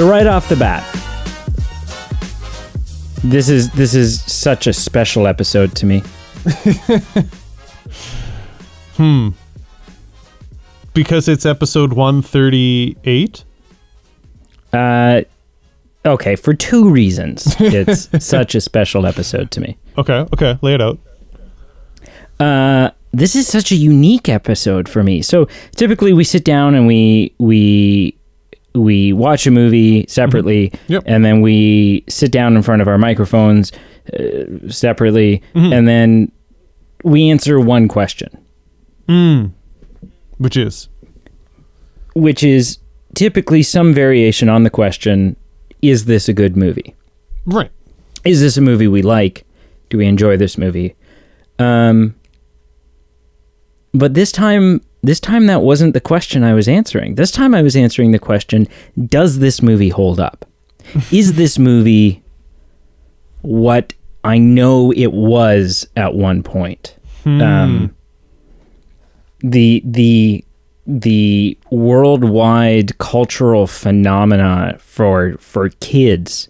So right off the bat, this is this is such a special episode to me. Hmm. Because it's episode 138. Uh, okay, for two reasons, it's such a special episode to me. Okay, okay, lay it out. Uh, this is such a unique episode for me. So typically we sit down and we we we watch a movie separately, Yep. and then we sit down in front of our microphones uh, separately, Mm-hmm. and then we answer one question, Which is which is typically some variation on the question: Is this a good movie? right. is this a movie we like? Do we enjoy this movie? Um, but this time, this time that wasn't the question I was answering. This time I was answering the question: Does this movie hold up? is this movie what I know it was at one point? Um, the the the worldwide cultural phenomena for for kids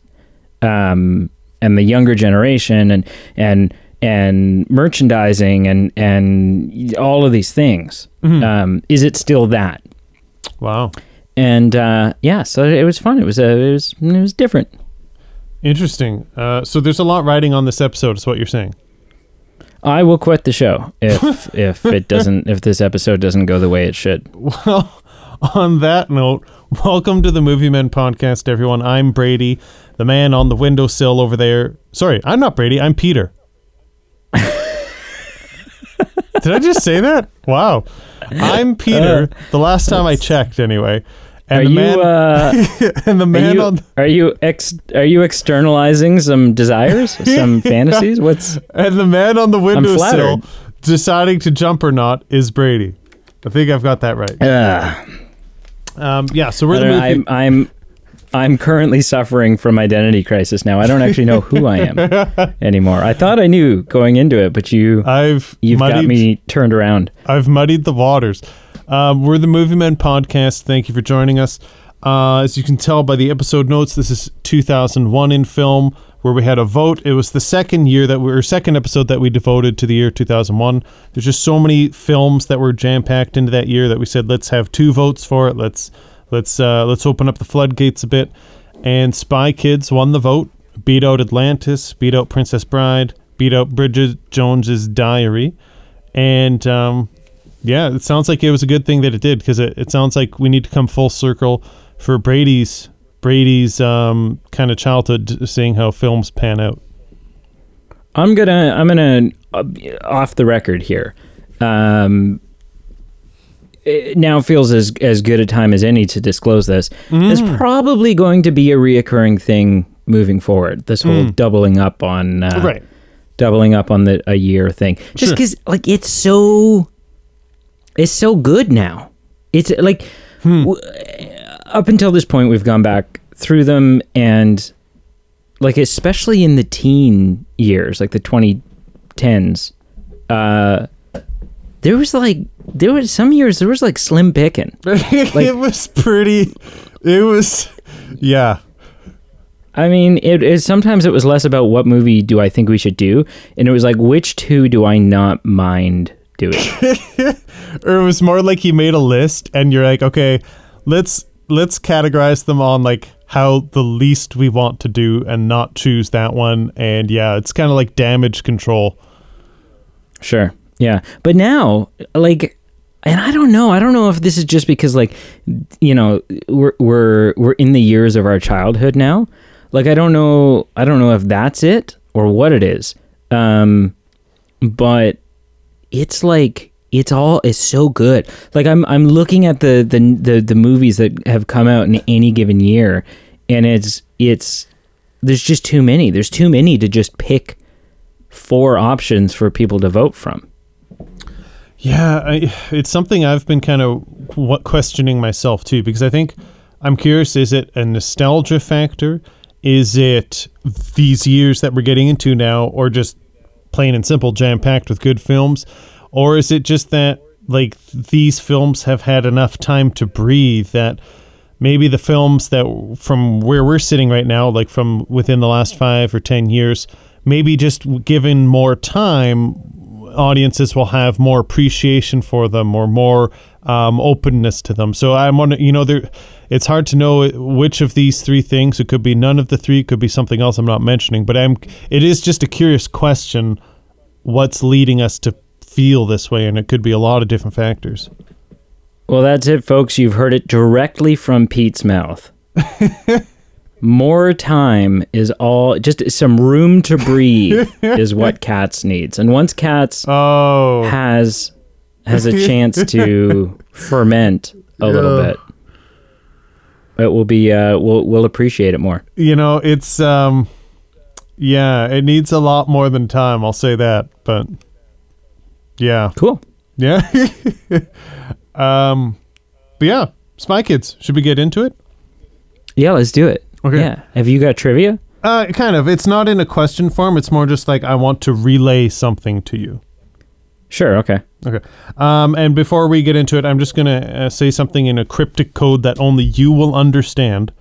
um, and the younger generation and and and merchandising and and all of these things. Um, is it still that? Wow. And uh, yeah, so it was fun. It was a it was it was different. Interesting. Uh, so there's a lot riding on this episode, is what you're saying. I will quit the show if if it doesn't if this episode doesn't go the way it should. Well, on that note, welcome to the Movie Men podcast, everyone. I'm Brady, the man on the windowsill over there. Sorry, I'm not Brady. I'm Peter. Did I just say that? Wow. I'm Peter. the last time I checked, anyway. And Are the you man, uh, and the are man you on are you ex are you externalizing some desires, some fantasies? What's and the man on the windowsill deciding to jump or not is Brady. I think I've got that right. uh, Um, yeah, so we're the movie. I'm I'm I'm currently suffering from identity crisis now. I don't actually know who I am anymore. I thought I knew going into it, but you I've you've got me turned around. I've muddied the waters. Um, we're the Movie Men podcast. Thank you for joining us. Uh, as you can tell by the episode notes, this is 2001 in film, where we had a vote. It was the second year that we, or second episode that we devoted to the year 2001. There's just so many films that were jam packed into that year that we said let's have two votes for it. Let's let's uh, let's open up the floodgates a bit. And Spy Kids won the vote, beat out Atlantis, beat out Princess Bride, beat out Bridget Jones's Diary, and um, yeah, it sounds like it was a good thing that it did because it, it sounds like we need to come full circle for Brady's Brady's um, kind of childhood, seeing how films pan out. I'm gonna I'm gonna uh, off the record here. Um, it now feels as as good a time as any to disclose this. It's probably going to be a reoccurring thing moving forward. This whole doubling up on uh, doubling up on the a year thing just Sure. because like it's so it's so good now it's like w- up until this point we've gone back through them and like especially in the teen years like the 2010s uh there was like there was some years there was like slim picking it was pretty. It was, yeah. I mean, it is sometimes it was less about what movie do I think we should do, and it was like which two do I not mind doing. Or it was more like you made a list and you're like, okay, let's let's categorize them on like how the least we want to do and not choose that one. And yeah, it's kind of like damage control. Sure. Yeah. But now, like, and I don't know. I don't know if this is just because, like, you know, we're we're we're in the years of our childhood now. Like, I don't know. I don't know if that's it or what it is. Um, but it's like it's all it's so good. Like I'm I'm looking at the the the, the movies that have come out in any given year, and it's it's there's just too many. There's too many to just pick four options for people to vote from. Yeah, I, it's something I've been kind of questioning myself too because I think I'm curious is it a nostalgia factor? Is it these years that we're getting into now or just plain and simple jam packed with good films or is it just that like these films have had enough time to breathe that maybe the films that from where we're sitting right now, like from within the last five or ten years, maybe just given more time, audiences will have more appreciation for them or more um, openness to them. So I'm wondering, you know, there, it's hard to know which of these three things. It could be none of the three. It could be something else I'm not mentioning. But I'm. It is just a curious question. What's leading us to feel this way, and it could be a lot of different factors. Well, that's it, folks. You've heard it directly from Pete's mouth. More time is all just some room to breathe is what cats needs. And once cats Oh, has has a chance to ferment a little bit, it will be uh we'll we'll appreciate it more. you know, it's um, yeah, it needs a lot more than time. I'll say that, but yeah, Cool. yeah, um, but yeah, Spy Kids. Should we get into it? Yeah, let's do it. Okay. Yeah. Have you got trivia? Uh, kind of. It's not in a question form. It's more just like I want to relay something to you. Sure. Okay. Okay. Um, and before we get into it, I'm just gonna uh, say something in a cryptic code that only you will understand.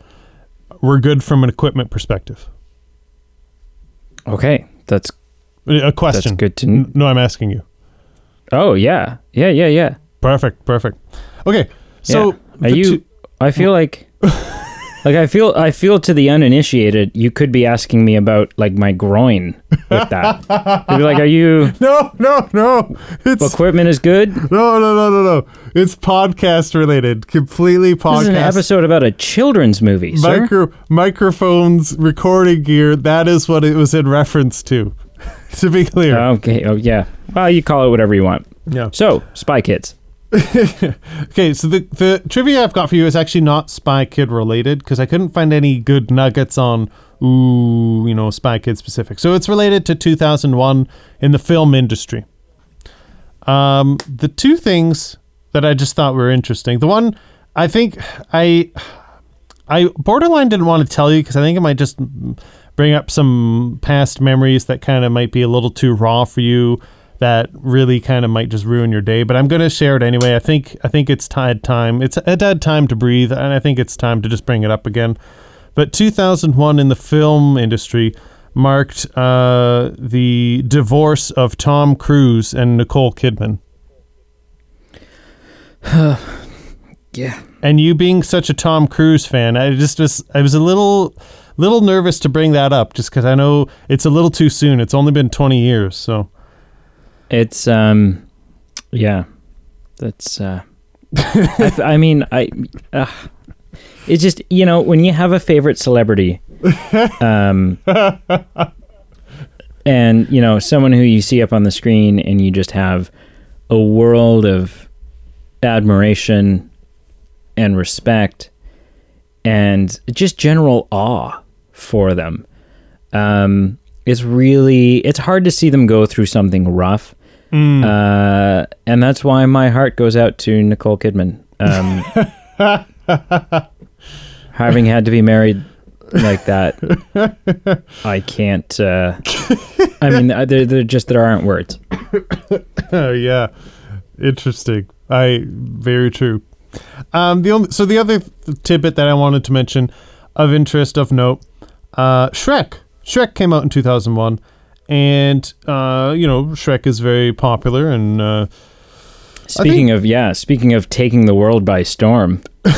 We're good from an equipment perspective. Okay. That's A question. good to N- No, I'm asking you. Oh yeah. Yeah. Yeah. Yeah. Perfect. Perfect. Okay. So yeah. are you? two- I feel like, like I feel, I feel to the uninitiated, you could be asking me about like my groin with that. You'd be like, "Are you no, no, no. It's equipment is good?" This no, no, no, no, no. It's podcast related. Completely podcast. is an episode about a children's movie, sir. Micro microphones, recording gear. That is what it was in reference to. to be clear. Okay. Oh yeah. Well, you call it whatever you want. yeah. So, Spy Kids. Okay, so the the trivia I've got for you is actually not Spy Kid related because I couldn't find any good nuggets on ooh, you know, Spy Kid specific. So it's related to 2001 in the film industry. Um, the two things that I just thought were interesting. The one I think I I borderline didn't want to tell you because I think it might just bring up some past memories that kind of might be a little too raw for you that really kind of might just ruin your day but i'm going to share it anyway. I think i think it's had time. It's it had time to breathe and i think it's time to just bring it up again. But 2001 in the film industry marked uh, the divorce of tom cruise and nicole kidman. Yeah. and you being such a Tom Cruise fan, I just was I was a little little nervous to bring that up just because I know it's a little too soon. It's only been twenty years, so It's um, yeah, that's uh, I, I mean I, uh, it's just you know when you have a favorite celebrity, um, and you know someone who you see up on the screen and you just have a world of admiration and respect and just general awe for them. Um, it's really it's hard to see them go through something rough. Uh, and that's why my heart goes out to Nicole Kidman. Um, having had to be married like that, I can't. Uh, I mean, there, there just there aren't words. Oh yeah, interesting. I very true. Um, the only so the other tidbit that I wanted to mention of interest of note, uh, Shrek. Shrek came out in two thousand one, and uh, you know Shrek is very popular and uh, Speaking of yeah, speaking of taking the world by storm, uh,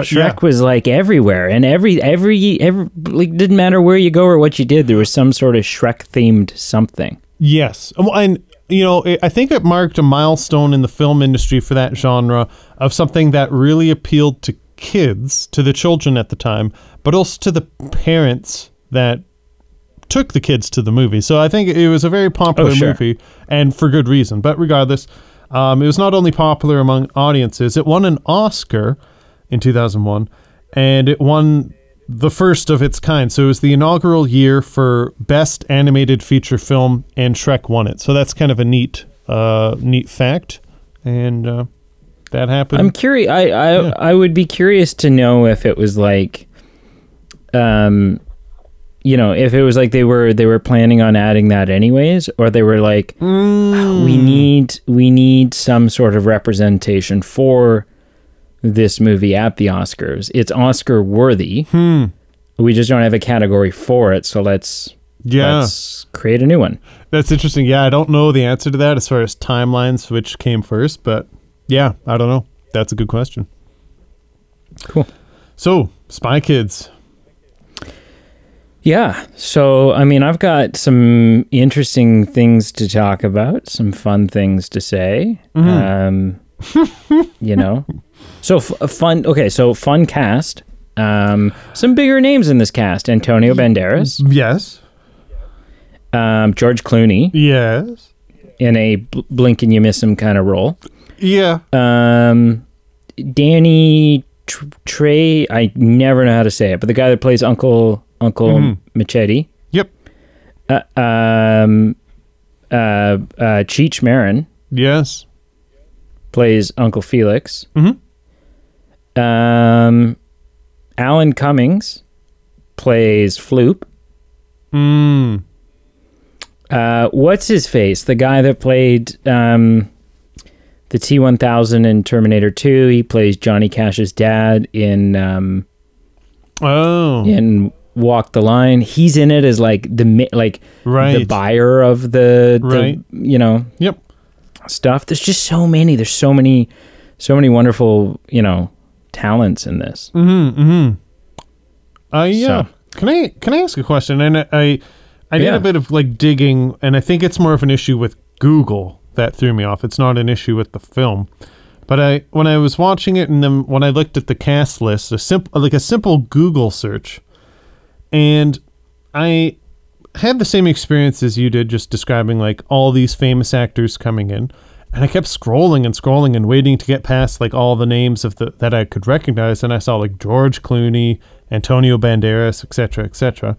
Shrek yeah. was like everywhere, and every every every like didn't matter where you go or what you did, there was some sort of Shrek themed something. Yes, Um, and you know, I think it marked a milestone in the film industry for that genre of something that really appealed to kids, to the children at the time, but also to the parents that took the kids to the movie. So I think it was a very popular Oh, sure. movie, and for good reason. But regardless, um, it was not only popular among audiences; it won an Oscar in 2001, and it won the first of its kind. So it was the inaugural year for best animated feature film, and Shrek won it. So that's kind of a neat, uh, neat fact, and uh, that happened. I'm curious. I I, Yeah. I would be curious to know if it was like, um, you know, if it was like they were they were planning on adding that anyways, or they were like, Mm. we need we need some sort of representation for this movie at the Oscars. It's Oscar worthy. Hmm. We just don't have a category for it, so let's Yeah. let's create a new one. That's interesting. Yeah, I don't know the answer to that as far as timelines, which came first, but yeah, I don't know. That's a good question. Cool. So, Spy Kids. Yeah. So, I mean, I've got some interesting things to talk about, some fun things to say. Um, you know, so f- fun. Okay, so fun cast. Um, some bigger names in this cast: Antonio Banderas, Yes. um, George Clooney Yes. in a bl- blink and you miss him kind of role. Yeah. Um, Danny Tr- Trey. I never know how to say it, but the guy that plays Uncle Uncle Mhm. Machete. Yep. uh, um, uh, uh, Cheech Marin Yes. plays Uncle Felix. Mhm. Um, Alan Cummings plays Floop. Mm. Uh, what's his face? The guy that played um, the T one thousand in Terminator Two. He plays Johnny Cash's dad in um, Oh. in Walk the Line. He's in it as like the like Right. the buyer of the, the Right. you know Yep. stuff. There's just so many. There's so many, so many wonderful, you know, talents in this. Mm-hmm. Mm-hmm. Uh, yeah. So- Can I can I ask a question? And I I, I did Yeah. a bit of like digging, and I think it's more of an issue with Google that threw me off. It's not an issue with the film. But I when I was watching it, and then when I looked at the cast list, a simple like a simple Google search, and I had the same experience as you did, just describing like all these famous actors coming in, and I kept scrolling and scrolling and waiting to get past like all the names of the that I could recognize, and I saw like George Clooney, Antonio Banderas, etc., etc.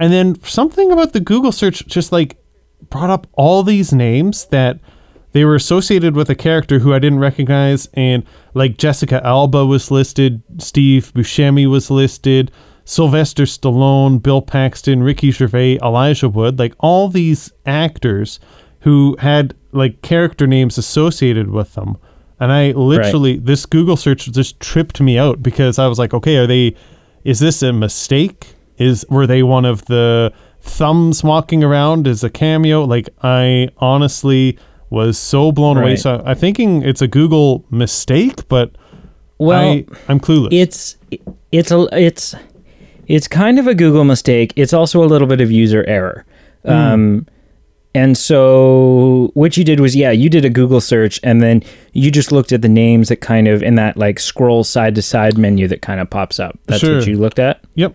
And then something about the Google search just like brought up all these names that they were associated with a character who I didn't recognize, and like Jessica Alba was listed, Steve Buscemi was listed, Sylvester Stallone, Bill Paxton, Ricky Gervais, Elijah Wood, like all these actors who had like character names associated with them. And I literally this Google search just tripped me out because I was like, okay, are they is this a mistake? Is were they one of the thumbs walking around as a cameo? Like I honestly was so blown away. Right. So I'm thinking it's a Google mistake, but Well, I, I'm clueless. it's it's a it's it's kind of a Google mistake. It's also a little bit of user error. Um, and so what you did was, yeah, you did a Google search, and then you just looked at the names that kind of in that like scroll side to side menu that kind of pops up. That's Sure. what you looked at. yep.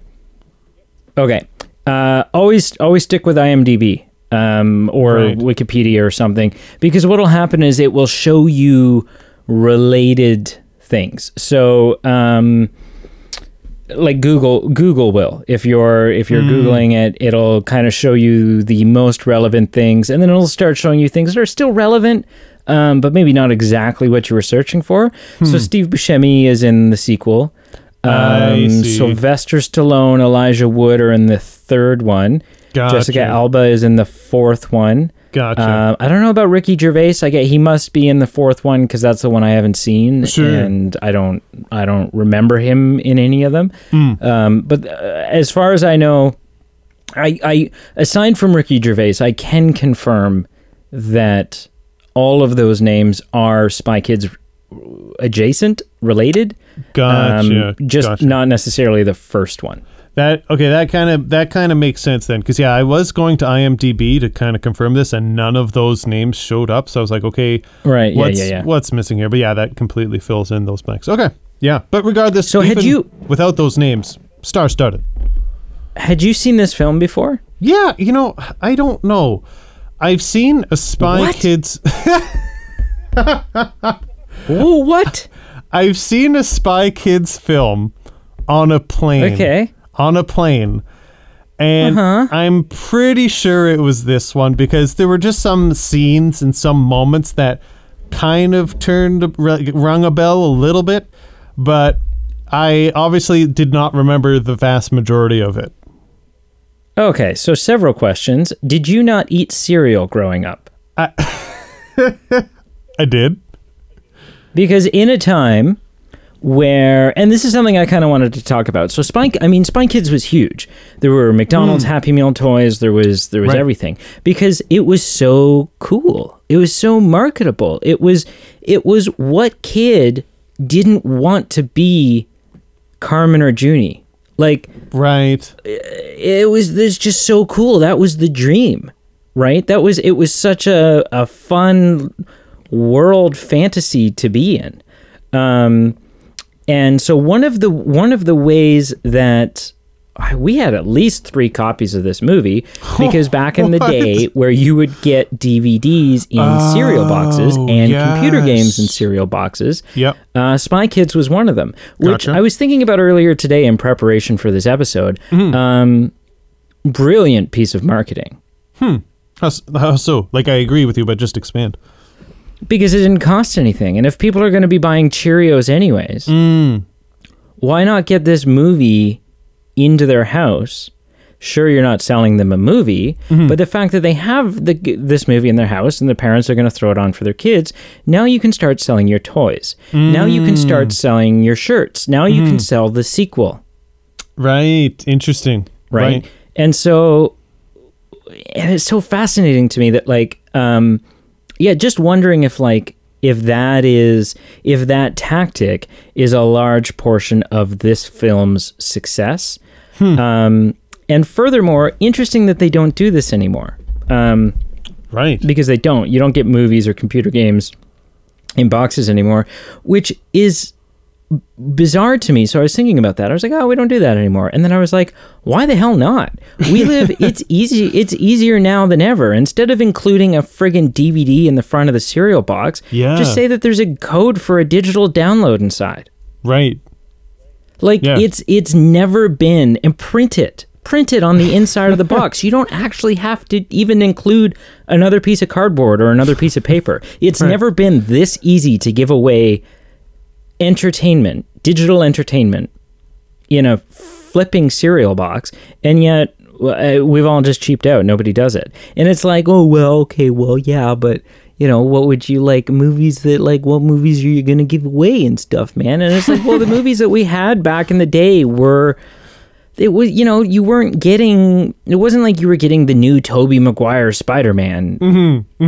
Okay. Uh, always always stick with IMDb um, or Right. Wikipedia or something because what'll happen is it will show you related things. So um, like Google Google will if you're if you're googling it it'll kind of show you the most relevant things and then it'll start showing you things that are still relevant um, but maybe not exactly what you were searching for. So Steve Buscemi is in the sequel. Um. Sylvester Stallone, Elijah Wood are in the third one. Gotcha. Jessica Alba is in the fourth one. Gotcha. Uh, I don't know about Ricky Gervais. I get he must be in the fourth one because that's the one I haven't seen, Sure. and I don't I don't remember him in any of them. Hmm. Um, but uh, as far as I know, I, I aside from Ricky Gervais, I can confirm that all of those names are Spy Kids adjacent, related. gotcha. Um, just gotcha. not necessarily the first one. That okay, that kind of that kind of makes sense then, because yeah, I was going to IMDb to kind of confirm this, and none of those names showed up. So I was like, okay, Right. Yeah. what's Yeah. Yeah. what's missing here? But yeah, that completely fills in those blanks. Okay, yeah, but regardless, So had you- without those names, star started. Had you seen this film before? Yeah, you know, I don't know. I've seen a Spy What? Kids. Oh, what? I've seen a Spy Kids film on a plane. Okay. On a plane. And Uh-huh. I'm pretty sure it was this one because there were just some scenes and some moments that kind of turned rung a bell a little bit, but I obviously did not remember the vast majority of it. Okay, so several questions. Did you not eat cereal growing up? I did. Because in a time where and this is something I kind of wanted to talk about. So Spy I mean Spy Kids was huge. There were McDonald's Happy Meal toys, there was there was Right. everything because it was so cool. It was so marketable. It was it was what kid didn't want to be Carmen or Junie? Like Right. it was this just so cool. That was the dream, right? That was it was such a a fun world fantasy to be in. Um, and so one of the one of the ways that we had at least three copies of this movie because back in the What? day where you would get DVDs in cereal boxes Oh, and computer games in cereal boxes, Yep. uh, Spy Kids was one of them, which Gotcha. I was thinking about earlier today in preparation for this episode. Mm-hmm. Um, brilliant piece of marketing How, how so? Like I agree with you, but just expand. Because it didn't cost anything. And if people are going to be buying Cheerios anyways, Mm. why not get this movie into their house? Sure, you're not selling them a movie, Mm-hmm. but the fact that they have the, this movie in their house and the parents are going to throw it on for their kids, now you can start selling your toys. Now you can Mm. start selling your shirts. Now you can sell the sequel. Right. Interesting. right? And so, and it's so fascinating to me that like, um, yeah, just wondering if like if that is if that tactic is a large portion of this film's success. Um, and furthermore, interesting that they don't do this anymore. Um, Right. because they don't. You don't get movies or computer games in boxes anymore, which is bizarre to me. So I was thinking about that. I was like, "Oh, we don't do that anymore." And then I was like, "Why the hell not? We live it's easy it's easier now than ever. Instead of including a friggin' DVD in the front of the cereal box, Yeah. just say that there's a code for a digital download inside. Right. Like Yeah. it's it's never been and print it. Print it on the inside of the box. You don't actually have to even include another piece of cardboard or another piece of paper. It's Right. never been this easy to give away entertainment, digital entertainment in a flipping cereal box, and yet uh, we've all just cheaped out. Nobody does it. And it's like, "Oh, well, okay, well, yeah, but you know, what would you like movies that like what movies are you going to give away and stuff, man?" And it's like, "Well, the movies that we had back in the day were it was you know you weren't getting it wasn't like you were getting the new Tobey Maguire Spider-Man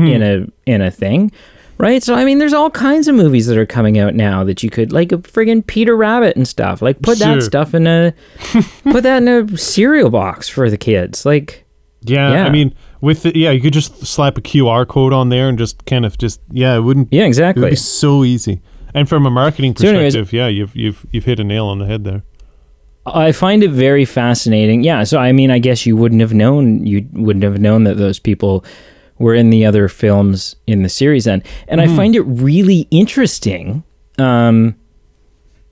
in a in a thing right so i mean there's all kinds of movies that are coming out now that you could like a friggin' Peter Rabbit and stuff like put Sure. that stuff in a put that in a cereal box for the kids like Yeah, Yeah. I mean, with the, yeah, you could just slap a QR code on there and just kind of just yeah, it wouldn't. yeah It would exactly be so easy. And from a marketing So anyways- perspective, yeah, you've you've you've hit a nail on the head there. I find it very fascinating. Yeah, so I mean, I guess you wouldn't have known you wouldn't have known that those people were in the other films in the series then. And I find it really interesting um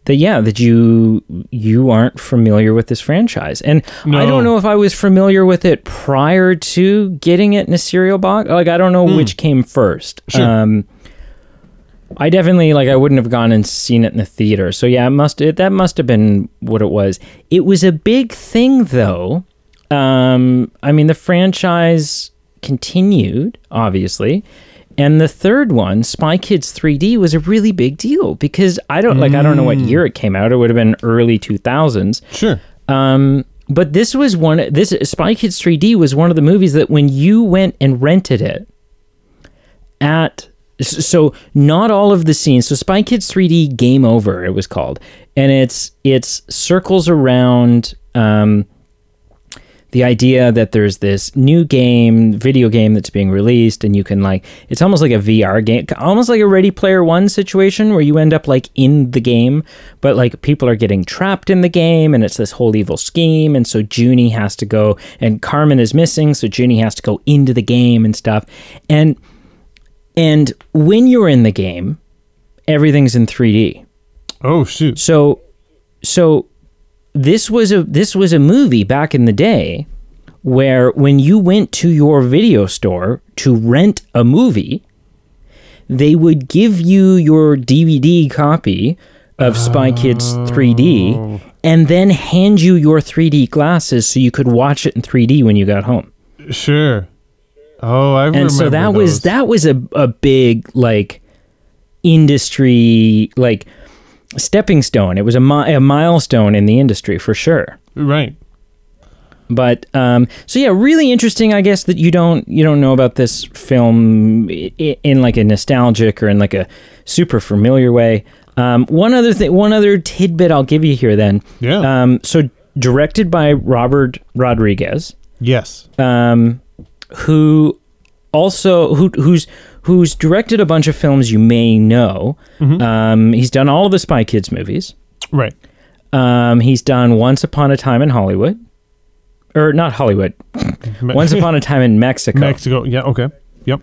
that yeah, that you you aren't familiar with this franchise. And I don't know if I was familiar with it prior to getting it in a cereal box. Like I don't know which came first. Sure. Um I definitely like I wouldn't have gone and seen it in the theater. So yeah, it must it, that must have been what it was. It was a big thing though. Um I mean the franchise continued, obviously. And the third one, Spy Kids 3D, was a really big deal because I don't like I don't know what year it came out. It would have been early 2000s. Sure. Um, but this was one. This Spy Kids 3D was one of the movies that when you went and rented it at so not all of the scenes. So Spy Kids 3D Game Over, it was called, and it's it's circles around um, the idea that there's this new game, video game that's being released, and you can like it's almost like a VR game, almost like a Ready Player One situation where you end up like in the game, but like people are getting trapped in the game, and it's this whole evil scheme, and so Junie has to go, and Carmen is missing, so Junie has to go into the game and stuff, and and when you're in the game, everything's in 3D. Oh shoot. So so this was a this was a movie back in the day where when you went to your video store to rent a movie, they would give you your DVD copy of Spy Kids 3D and then hand you your 3D glasses so you could watch it in 3D when you got home. Sure. Oh, I remember. And so that was that was a, a big like industry like stepping stone. It was a, mi- a milestone in the industry for sure. Right. But um, so yeah, really interesting. I guess that you don't you don't know about this film in, in like a nostalgic or in like a super familiar way. Um, one other thing, one other tidbit I'll give you here. Then, Yeah. um, so directed by Robert Rodriguez, yes. um, who also who who's who's directed a bunch of films you may know. Um, he's done all of the Spy Kids movies. Right. Um, he's done Once Upon a Time in Hollywood, or not Hollywood. Once Upon a Time in Mexico. Mexico. Yeah. Okay. Yep.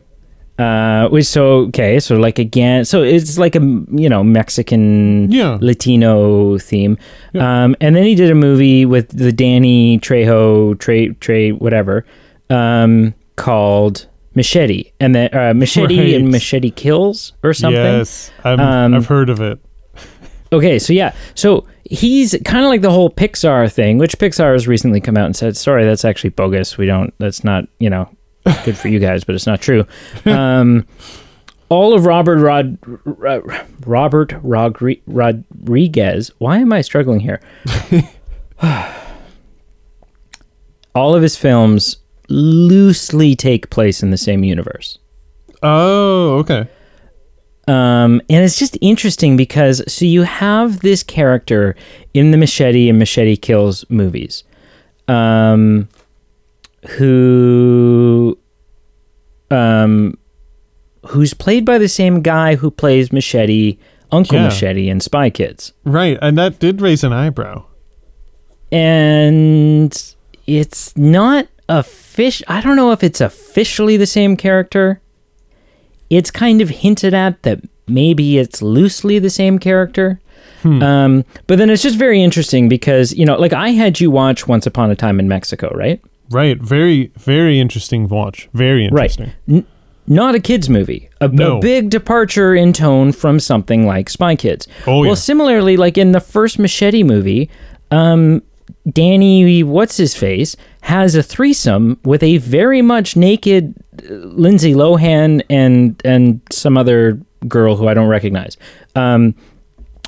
uh, which so okay, so like again, so it's like a you know Mexican Yeah. Latino theme. Yeah. Um, and then he did a movie with the Danny Trejo Trey Trey whatever um, called Machete, and then uh, Machete Right. and Machete Kills or something. Yes. I'm, Um, I've heard of it. Okay, so yeah, so he's kind of like the whole Pixar thing, which Pixar has recently come out and said, "Sorry, that's actually bogus. We don't. That's not you know good for you guys, but it's not true." Um, all of Robert Rod, Rod Robert Rodri- Rodriguez. Why am I struggling here? all of his films loosely take place in the same universe. Oh. Okay. Um, and it's just interesting because so you have this character in the Machete and Machete Kills movies, um, who, um, who's played by the same guy who plays Machete, Uncle Yeah. Machete in Spy Kids, Right. And that did raise an eyebrow. and it's not a fish. I don't know if it's officially the same character. It's kind of hinted at that maybe it's loosely the same character. Um, but then it's just very interesting because, you know, like I had you watch Once Upon a Time in Mexico, right? Right. Very, very interesting watch. Very interesting. N- not a kids movie. A, a No. big departure in tone from something like Spy Kids. Oh, well, yeah. similarly, like in the first Machete movie, um, Danny, what's his face, has a threesome with a very much naked uh, Lindsay Lohan and and some other girl who I don't recognize. Um,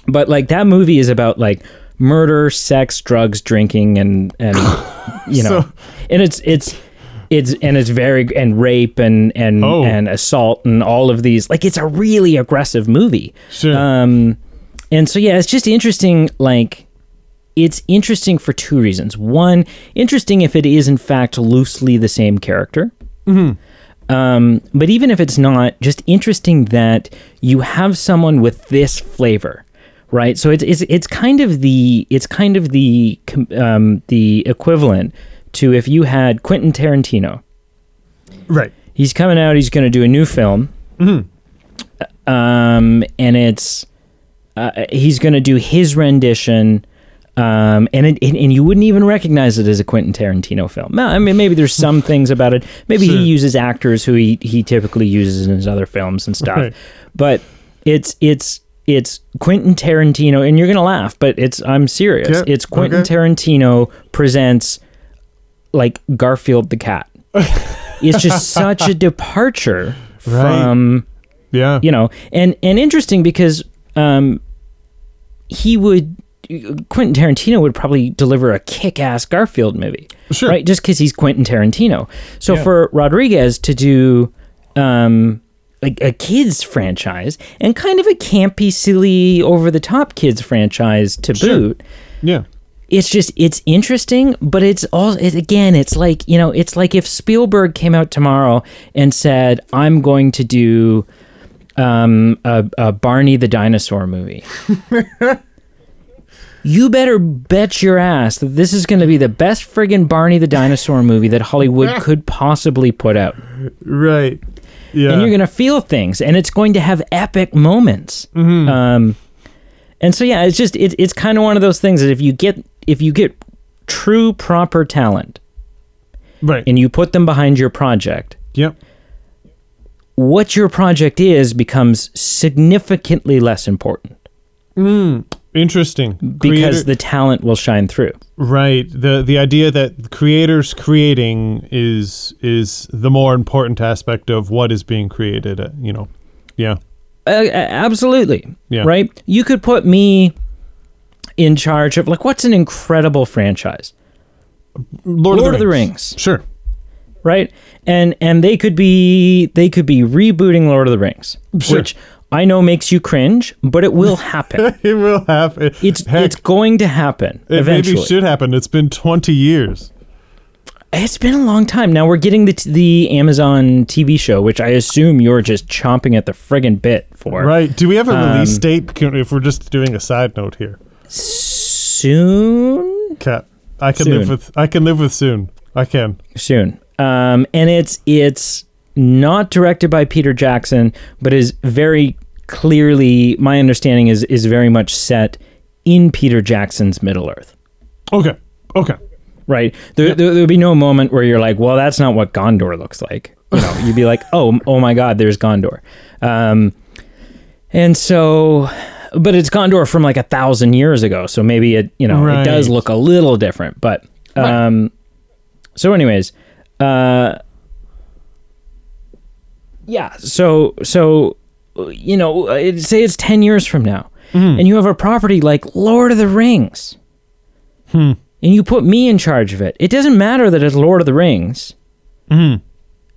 but like that movie is about like murder, sex, drugs, drinking, and and you know, So- and it's it's it's and it's very and rape and and Oh. and assault and all of these. Like it's a really aggressive movie. Sure. Um, and so yeah, it's just interesting. Like, it's interesting for two reasons. One, interesting if it is in fact loosely the same character. Um, but even if it's not, just interesting that you have someone with this flavor, right? So it's it's it's kind of the it's kind of the um, the equivalent to if you had Quentin Tarantino. right. He's coming out. He's going to do a new film, um, and it's uh, he's going to do his rendition. Um, and it, and and you wouldn't even recognize it as a Quentin Tarantino film. No, I mean, maybe there's some things about it. Maybe Sure. he uses actors who he, he typically uses in his other films and stuff. Right. But it's it's it's Quentin Tarantino, and you're gonna laugh, but it's I'm serious. It's Quentin okay. Tarantino presents like Garfield the cat. it's just such a departure Right. from Yeah. you know and and interesting because um he would Quentin Tarantino would probably deliver a kick-ass Garfield movie Sure. right just because he's Quentin Tarantino so Yeah. for Rodriguez to do um like a kids franchise and kind of a campy silly over the top kids franchise to Sure. boot Yeah. it's just it's interesting but it's all it, again it's like you know it's like if spielberg came out tomorrow and said i'm going to do um, a, a barney the dinosaur movie you better bet your ass that this is going to be the best friggin' barney the dinosaur movie that hollywood could possibly put out Right. Yeah. and you're going to feel things and it's going to have epic moments Mm-hmm. um, and so yeah it's just it, it's kind of one of those things that if you get if you get true proper talent right. and you put them behind your project yep. what your project is becomes significantly less important Interesting. because Creator- the talent will shine through right the the idea that creators creating is is the more important aspect of what is being created. uh, You know. Yeah. Uh, absolutely. Yeah. Right? You could put me in charge of like what's an incredible franchise? Lord, Lord of the Rings. Sure. right? And and they could be they could be rebooting Lord of the Rings, Sure. which I know makes you cringe, but it will happen. It will happen. It's Heck, it's going to happen it eventually. maybe should happen. It's been 20 years. It's been a long time. Now we're getting the the Amazon TV show, which I assume you're just chomping at the friggin' bit for. Right. Do we have a release Um, date Can- if we're just doing a side note here? Soon, Cat. I can Soon. live with I can live with soon. I can. soon. Um, and it's it's not directed by Peter Jackson, but is very clearly my understanding is is very much set in Peter Jackson's Middle Earth. Okay. Okay. Right. There, there, there'll be no moment where you're like, well, that's not what Gondor looks like. You know, you'd be like, oh, oh my God, there's Gondor. Um, and so, but it's Gondor from like a thousand years ago. So maybe it, you know, it does look a little different. But, um, so anyways, uh, yeah. So, so, you know, uh, say it's 10 years from now and you have a property like Lord of the Rings and you put me in charge of it. It doesn't matter that it's Lord of the Rings.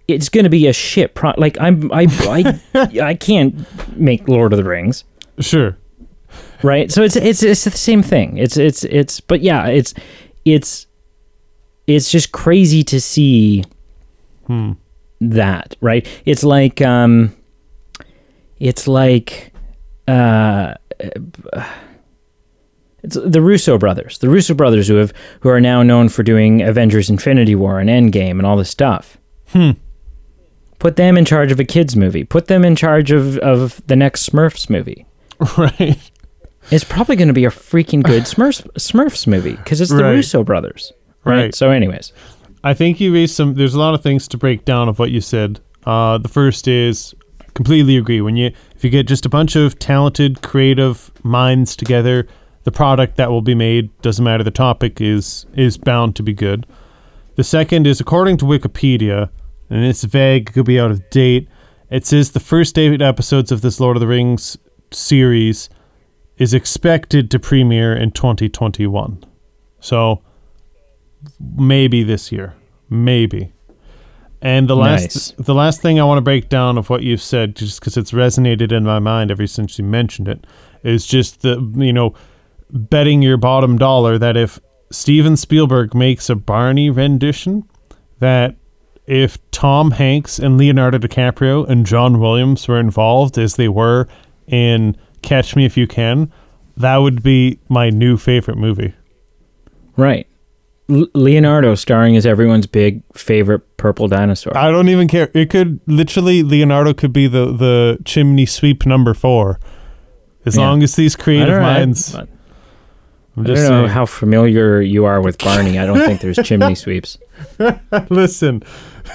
It's going to be a shit pro. Like I'm, I, I, I can't make Lord of the Rings, Sure. right? So it's it's it's the same thing. It's it's it's. But yeah, it's it's it's just crazy to see that, right? It's like um, it's like uh. It's the Russo brothers, the Russo brothers who have who are now known for doing Avengers: Infinity War and Endgame and all this stuff. Hmm. Put them in charge of a kids movie. Put them in charge of of the next Smurfs movie. Right. It's probably going to be a freaking good Smurfs Smurfs movie because it's the Right. Russo brothers, right? Right. So, anyways, I think you raised some. There's a lot of things to break down of what you said. Uh, the first is completely agree. When you if you get just a bunch of talented, creative minds together, the product that will be made doesn't matter. The topic is is bound to be good. The second is according to Wikipedia, and it's vague, could be out of date. It says the first eight episodes of this Lord of the Rings series is expected to premiere in 2021. So maybe this year, maybe. And the last Nice. the last thing I want to break down of what you've said, just because it's resonated in my mind ever since you mentioned it, is just the you know betting your bottom dollar that if Steven Spielberg makes a Barney rendition, that if Tom Hanks and Leonardo DiCaprio and John Williams were involved as they were in Catch Me If You Can, that would be my new favorite movie. right. L- Leonardo starring as everyone's big favorite purple dinosaur. I don't even care. It could literally Leonardo could be the the chimney sweep number four, as Yeah. long as these I creative I- minds. I, I'm I don't know how familiar you are with Barney. I don't think there's chimney sweeps. Listen,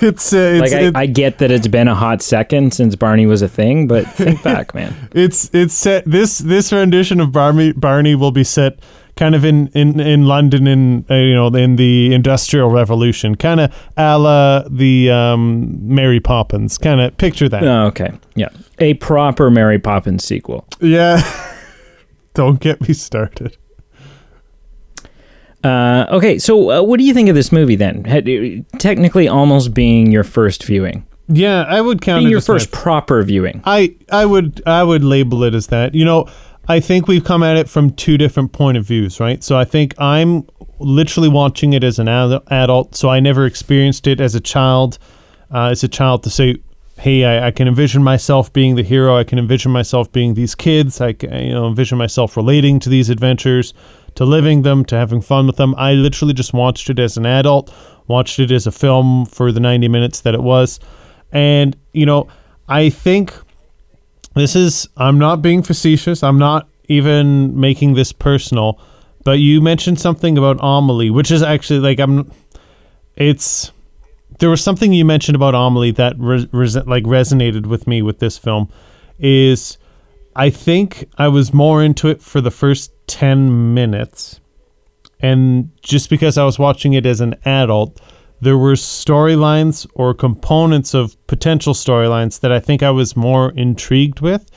it's uh, it's like I, it- I get that it's been a hot second since Barney was a thing, but think back, man. it's it's set. This this rendition of Barney Barney will be set kind of in in in London in uh, you know in the Industrial Revolution, kind of a la the um, Mary Poppins. Kind of picture that. Oh, okay, yeah, a proper Mary Poppins sequel. Yeah. Don't get me started. Uh, okay, so uh, what do you think of this movie then? Had, technically, almost being your first viewing, Yeah, I would count being your first my- proper viewing. I I would I would label it as that. You know, I think we've come at it from two different point of views, right? So I think I'm literally watching it as an ad- adult, so I never experienced it as a child. Uh, as a child to say, hey, I, I can envision myself being the hero. I can envision myself being these kids. I can you know envision myself relating to these adventures, to living them, to having fun with them. I literally just watched it as an adult, watched it as a film for the 90 minutes that it was. And, you know, I think this is, I'm not being facetious. I'm not even making this personal. But you mentioned something about Amelie, which is actually like, I'm, it's, there was something you mentioned about Amelie that res, like resonated with me with this film is I think I was more into it for the first 10 minutes. And just because I was watching it as an adult, there were storylines or components of potential storylines that I think I was more intrigued with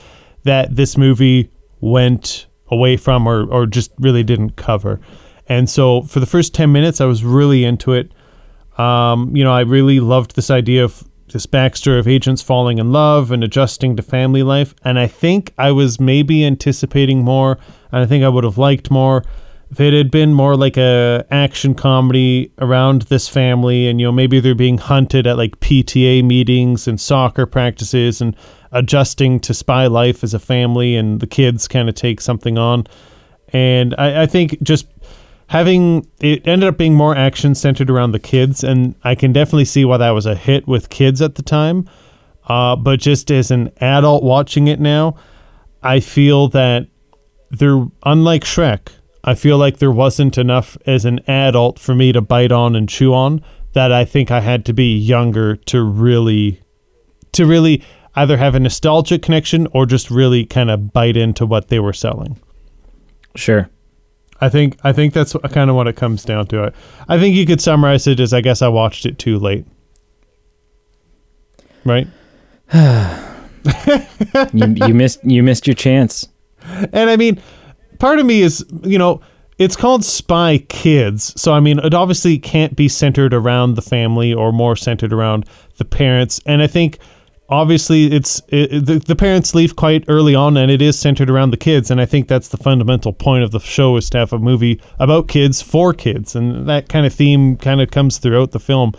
that this movie went away from or, or just really didn't cover. And so for the first 10 minutes, I was really into it. Um, you know, I really loved this idea of this backstory of agents falling in love and adjusting to family life. And I think I was maybe anticipating more, and I think I would have liked more if it had been more like a action comedy around this family and you know maybe they're being hunted at like PTA meetings and soccer practices and adjusting to spy life as a family and the kids kind of take something on. And I, I think just having it ended up being more action centered around the kids and I can definitely see why that was a hit with kids at the time. Uh, but just as an adult watching it now I feel that they're unlike Shrek I feel like there wasn't enough as an adult for me to bite on and chew on that I think I had to be younger to really to really either have a nostalgic connection or just really kind of bite into what they were selling. Sure. I think I think that's kind of what it comes down to. It. I think you could summarize it as I guess I watched it too late. Right? you, you missed you missed your chance. And I mean, part of me is, you know, it's called Spy Kids. So, I mean, it obviously can't be centered around the family or more centered around the parents. And I think obviously it's it, the, the parents leave quite early on and it is centered around the kids. And I think that's the fundamental point of the show is to have a movie about kids for kids. And that kind of theme kind of comes throughout the film.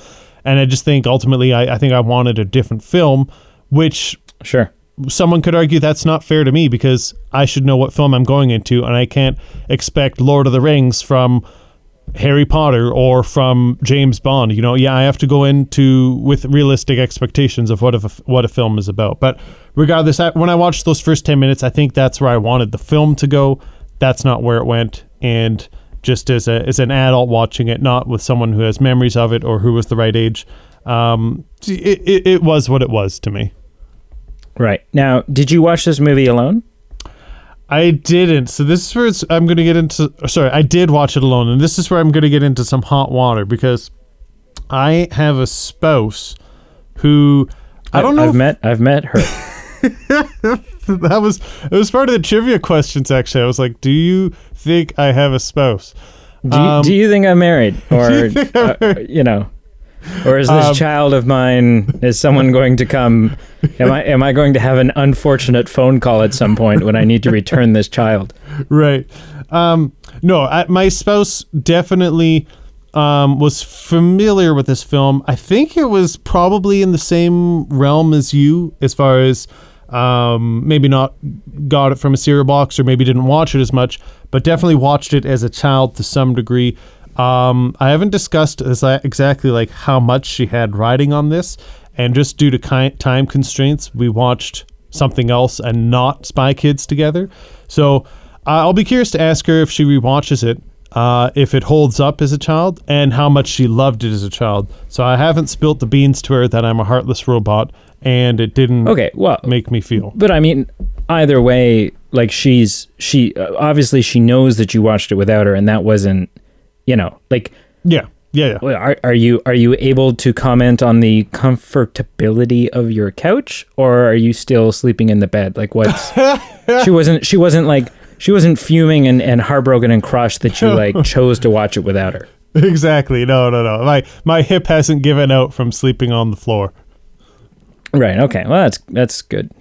And I just think ultimately, I, I think I wanted a different film, which Sure. Someone could argue that's not fair to me because I should know what film I'm going into, and I can't expect Lord of the Rings from Harry Potter or from James Bond. You know, yeah, I have to go into with realistic expectations of what a what a film is about. But regardless, I, when I watched those first ten minutes, I think that's where I wanted the film to go. That's not where it went, and just as a as an adult watching it, not with someone who has memories of it or who was the right age, um, it, it, it was what it was to me. Right. Now, did you watch this movie alone? I didn't. So this is where it's, I'm going to get into. Sorry, I did watch it alone, and this is where I'm going to get into some hot water because I have a spouse who I don't know. I've if- met I've met her. that was it was part of the trivia questions. Actually, I was like, "Do you think I have a spouse?" Do you, Um, do you think I'm married, or you uh, you know, or is this Um, child of mine? Is someone going to come? Am I am I going to have an unfortunate phone call at some point when I need to return this child? right. Um, no, I, my spouse definitely um, was familiar with this film. I think it was probably in the same realm as you, as far as um, maybe not got it from a cereal box or maybe didn't watch it as much, but definitely watched it as a child to some degree. Um, I haven't discussed exactly like how much she had riding on this, and just due to ki- time constraints, we watched something else and not Spy Kids together. So uh, I'll be curious to ask her if she rewatches it, uh, if it holds up as a child, and how much she loved it as a child. So I haven't spilt the beans to her that I'm a heartless robot, and it didn't Okay, well, make me feel. but I mean, either way, like she's she uh, obviously she knows that you watched it without her, and that wasn't, you know, like Yeah, yeah, yeah. Are, are you are you able to comment on the comfortability of your couch, or are you still sleeping in the bed? Like what's she wasn't she wasn't like she wasn't fuming and, and heartbroken and crushed that you like chose to watch it without her. Exactly. No, no, no. My my hip hasn't given out from sleeping on the floor. Right. Okay. Well, that's that's good.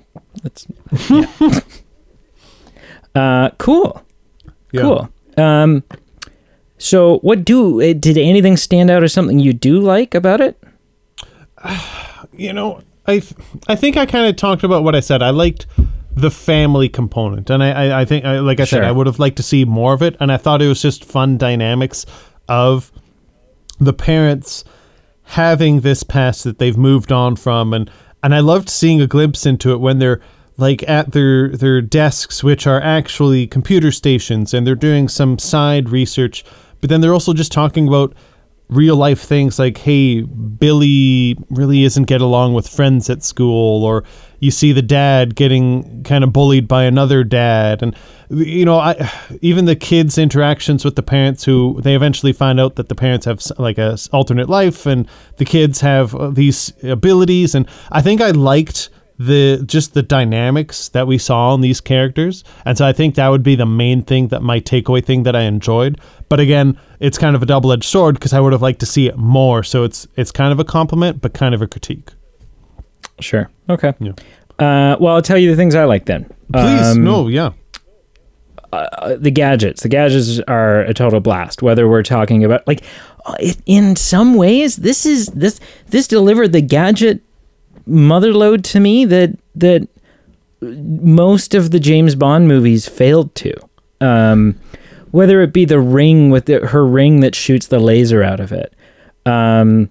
That's yeah. uh, cool. Yeah. Cool. Um, so what do eh, did anything stand out or something you do like about it? you know, I I think I kind of talked about what I said. I liked the family component, and I I, I think I, like I Sure. said, I would have liked to see more of it, and I thought it was just fun dynamics of the parents having this past that they've moved on from, and and I loved seeing a glimpse into it when they're like at their their desks, which are actually computer stations, and they're doing some side research, but then they're also just talking about real life things like hey billy really isn't get along with friends at school or you see the dad getting kind of bullied by another dad and you know i even the kids interactions with the parents who they eventually find out that the parents have like a alternate life and the kids have uh, these abilities and i think i liked the just the dynamics that we saw in these characters. And so I think that would be the main thing that my takeaway thing that I enjoyed. But again, it's kind of a double edged sword because I would have liked to see it more. So it's it's kind of a compliment, but kind of a critique. Sure. Okay. Yeah. Uh, well, I'll tell you the things I like then. Please, Um, no, yeah. uh, the gadgets. The gadgets are a total blast. Whether we're talking about like, uh, in some ways, this is this this delivered the gadget motherload to me that that most of the James Bond movies failed to. Um, whether it be the ring with the, her ring that shoots the laser out of it, um,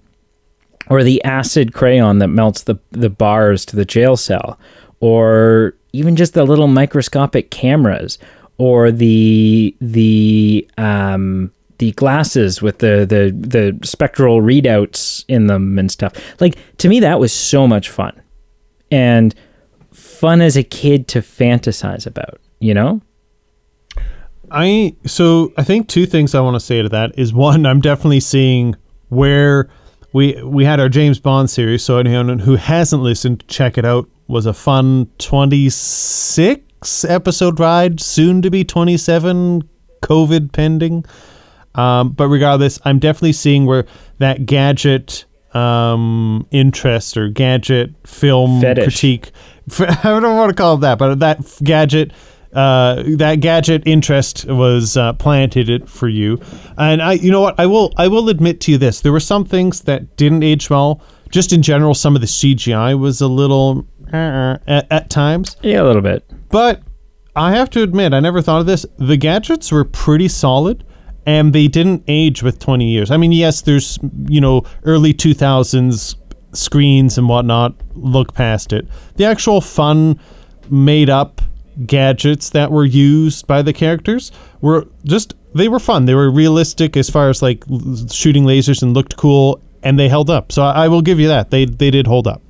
or the acid crayon that melts the the bars to the jail cell, or even just the little microscopic cameras, or the the um, the glasses with the the the spectral readouts in them and stuff. Like to me, that was so much fun, and fun as a kid to fantasize about. You know. I so I think two things I want to say to that is one, I'm definitely seeing where we we had our James Bond series. So anyone who hasn't listened, check it out. Was a fun 26 episode ride, soon to be 27, COVID pending. Um, but regardless, I'm definitely seeing where that gadget um, interest or gadget film Fetish. critique. I don't want to call it that, but that gadget. Uh, that gadget interest was uh, planted it for you, and I, you know what, I will, I will admit to you this: there were some things that didn't age well. Just in general, some of the CGI was a little uh, at, at times. Yeah, a little bit. But I have to admit, I never thought of this. The gadgets were pretty solid and they didn't age with 20 years. I mean, yes, there's, you know, early 2000s screens and whatnot. Look past it. The actual fun, made up gadgets that were used by the characters were just, they were fun. They were realistic as far as like shooting lasers and looked cool and they held up. So I, I will give you that. They, they did hold up.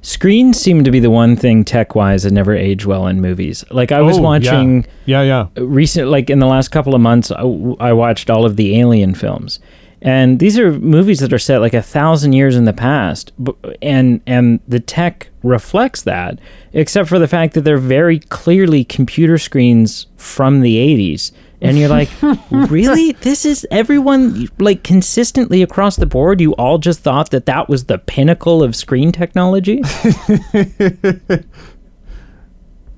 Screens seem to be the one thing tech wise that never age well in movies. Like I was Oh, yeah. watching Yeah, yeah. recent, like in the last couple of months, I, I watched all of the Alien films, and these are movies that are set like a thousand years in the past, and and the tech reflects that, except for the fact that they're very clearly computer screens from the '80s. And you're like, really? This is everyone like consistently across the board. You all just thought that that was the pinnacle of screen technology.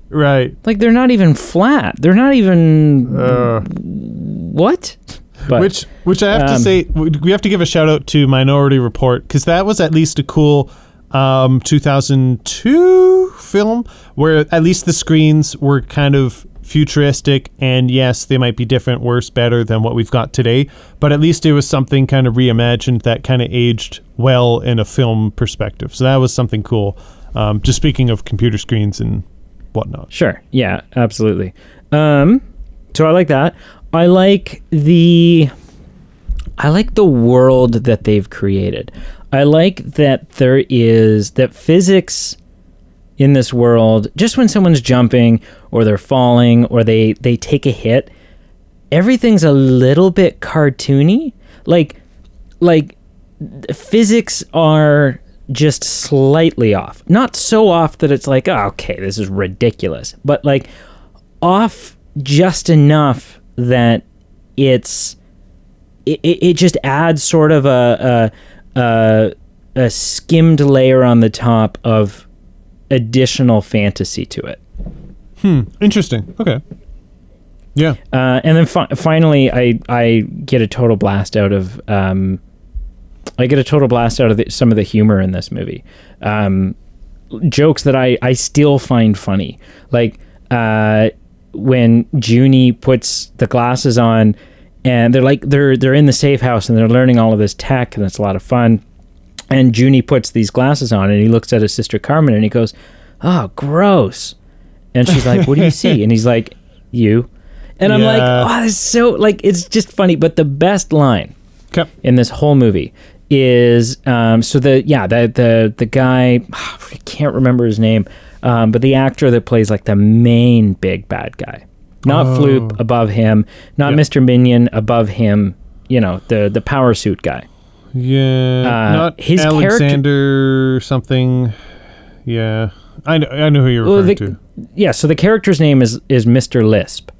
Right. Like they're not even flat. They're not even Uh. what? But which which I have to um, say we have to give a shout out to Minority Report because that was at least a cool um, 2002 film where at least the screens were kind of futuristic and yes they might be different worse better than what we've got today but at least it was something kind of reimagined that kind of aged well in a film perspective so that was something cool um, just speaking of computer screens and whatnot Sure. Yeah, absolutely. Um, so I like that. I like the I like the world that they've created. I like that there is that physics in this world, just when someone's jumping or they're falling or they they take a hit, everything's a little bit cartoony. Like like physics are just slightly off. Not so off that it's like, oh, okay, this is ridiculous, but like off just enough that it's it, it just adds sort of a, a a a skimmed layer on the top of additional fantasy to it. Hmm. Interesting okay yeah Uh, and then fi- finally, I I get a total blast out of um, I get a total blast out of the, some of the humor in this movie. Um, jokes that I I still find funny, like uh, when Juni puts the glasses on, and they're like they're they're in the safe house and they're learning all of this tech, and it's a lot of fun. And Juni puts these glasses on, and he looks at his sister Carmen, and he goes, "Oh, gross." And she's like, "What do you see?" And he's like, "You." And I'm like, "Oh, it's so like it's just funny." But the best line okay in this whole movie is um, so the yeah the the the guy I can't remember his name, um, but the actor that plays like the main big bad guy, not Oh. Floop above him, not Yeah. Mr. Minion above him. You know the the power suit guy. Yeah, Uh, not his character- Alexander something. Yeah, I know. I know who you're Well, referring the- to. Yeah, so the character's name is is Mr. Lisp.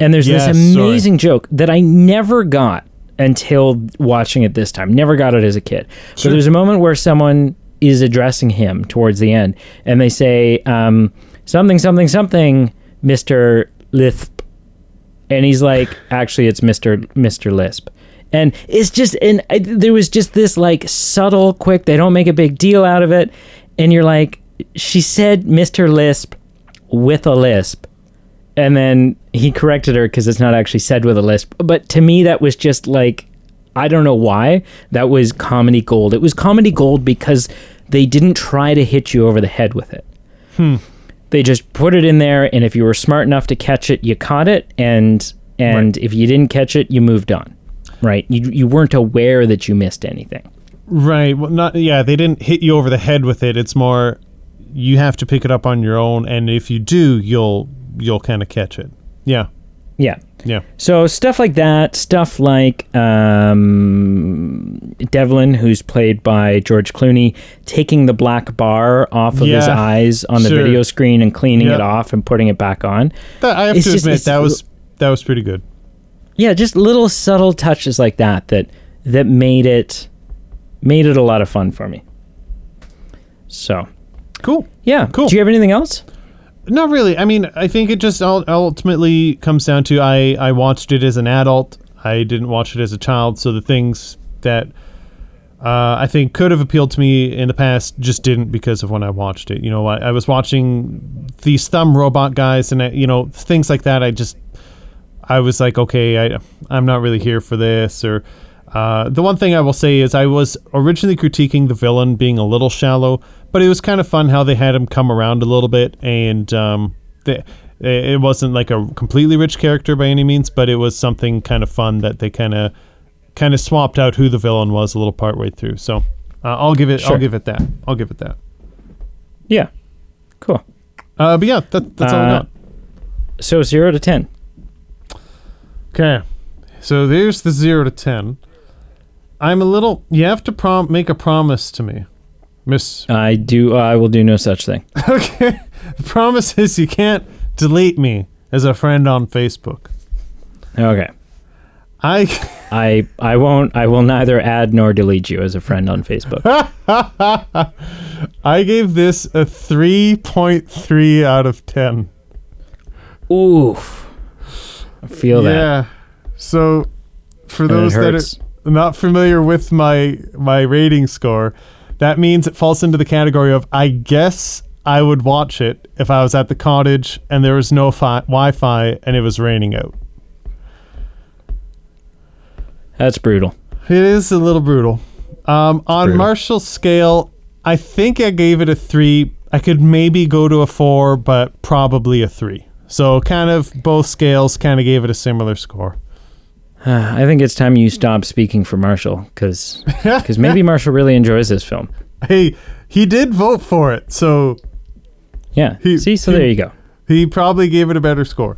And there's Yes, this sorry. amazing joke that I never got until watching it this time. Never got it as a kid. So Sure. there's a moment where someone is addressing him towards the end, and they say um, something, something, something, Mr. Lisp, and he's like, actually, it's Mr. Mr. Lisp. And it's just, and I, there was just this like subtle, quick. They don't make a big deal out of it, and you're like, she said Mr. Lisp with a lisp, and then he corrected her because it's not actually said with a lisp. But to me, that was just like, I don't know why. That was comedy gold. It was comedy gold because they didn't try to hit you over the head with it. Hmm. They just put it in there, and if you were smart enough to catch it, you caught it, and and if you didn't catch it, you moved on. Right? You you weren't aware that you missed anything. Right. Well, not. Yeah, they didn't hit you over the head with it. It's more you have to pick it up on your own, and if you do, you'll you'll kind of catch it. Yeah. Yeah. Yeah. So stuff like that, stuff like um, Devlin, who's played by George Clooney, taking the black bar off of his eyes on the sure. video screen and cleaning Yeah. it off and putting it back on. That, I have It's to just- admit that was that was pretty good. Yeah, just little subtle touches like that that that made it made it a lot of fun for me. So Cool. yeah, Cool. Do you have anything else? Not really. I mean, I think it just ultimately comes down to I I watched it as an adult. I didn't watch it as a child, so the things that uh, I think could have appealed to me in the past just didn't because of when I watched it. You know, I, I was watching these thumb robot guys, and I, you know things like that. I just I was like, okay, I I'm not really here for this. Or uh, the one thing I will say is I was originally critiquing the villain being a little shallow, but it was kind of fun how they had him come around a little bit, and um, they, it wasn't like a completely rich character by any means, but it was something kind of fun that they kind of kind of swapped out who the villain was a little part way through. So uh, I'll give it Sure. I'll give it that I'll give it that. Yeah, cool. Uh, but yeah, that, that's all I Uh, got. So zero to ten. Okay. So there's the zero to ten. I'm a little. You have to prom- make a promise to me, Miss. I do. Uh, I will do no such thing. Okay. The promise is you can't delete me as a friend on Facebook. Okay. I. I I won't. I will neither add nor delete you as a friend on Facebook. I gave this a 3.3 out of 10. Oof. I feel that. Yeah. So, for And it those that hurts. are not familiar with my my rating score, that means it falls into the category of I guess I would watch it if I was at the cottage and there was no fi- Wi-Fi and it was raining out. That's brutal. It is a little brutal. Um, on brutal. Marshall's scale, I think I gave it a three. I could maybe go to a four, but probably a three. So kind of both scales kind of gave it a similar score. I think it's time you stop speaking for Marshall because maybe Marshall really enjoys this film. Hey, he did vote for it, so Yeah. He- See, so he- there you go. he probably gave it a better score.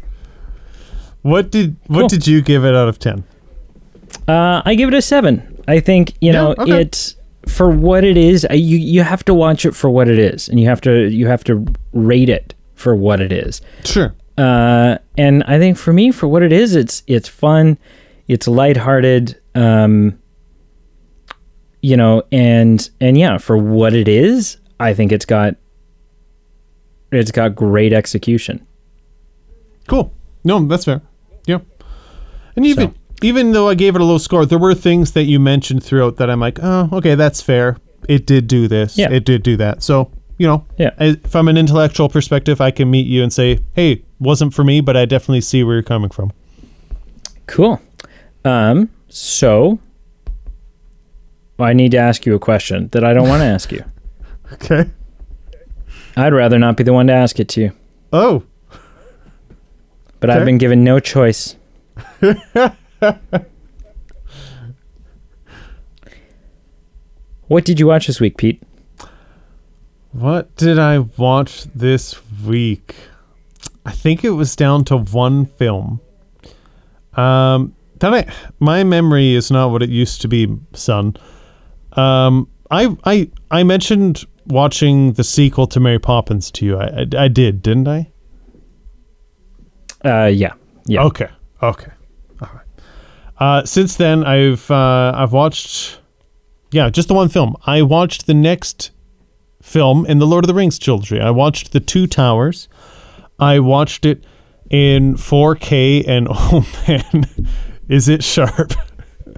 What did what Cool. did you give it out of ten? Uh, I give it a seven. I think you Yeah, know okay. it's for what it is. You you have to watch it for what it is, and you have to you have to rate it for what it is. Sure. Uh, and I think for me, for what it is, it's it's fun, it's lighthearted, um, you know, and and yeah, for what it is, I think it's got it's got great execution. Cool. No, that's fair. Yeah. And even So. even though I gave it a low score, there were things that you mentioned throughout that I'm like, oh, okay, that's fair. It did do this. Yeah. It did do that. So you know, Yeah. I- from an intellectual perspective, I can meet you and say, hey, wasn't for me, but I definitely see where you're coming from. Cool. Um, so I need to ask you a question that I don't want to ask you. Okay. I'd rather not be the one to ask it to you, Oh, but Okay. I've been given no choice. what did you watch this week, Pete? what did I watch this week? I think it was down to one film. Um, that I my memory is not what it used to be, son. Um, I I I mentioned watching the sequel to Mary Poppins to you. I, I, I did, didn't I? Uh, yeah, yeah. Okay. Okay. All right. Uh, since then, I've uh, I've watched, yeah, just the one film. I watched the next film in the Lord of the Rings trilogy. I watched the Two Towers. I watched it in 4K, and oh man, is it sharp!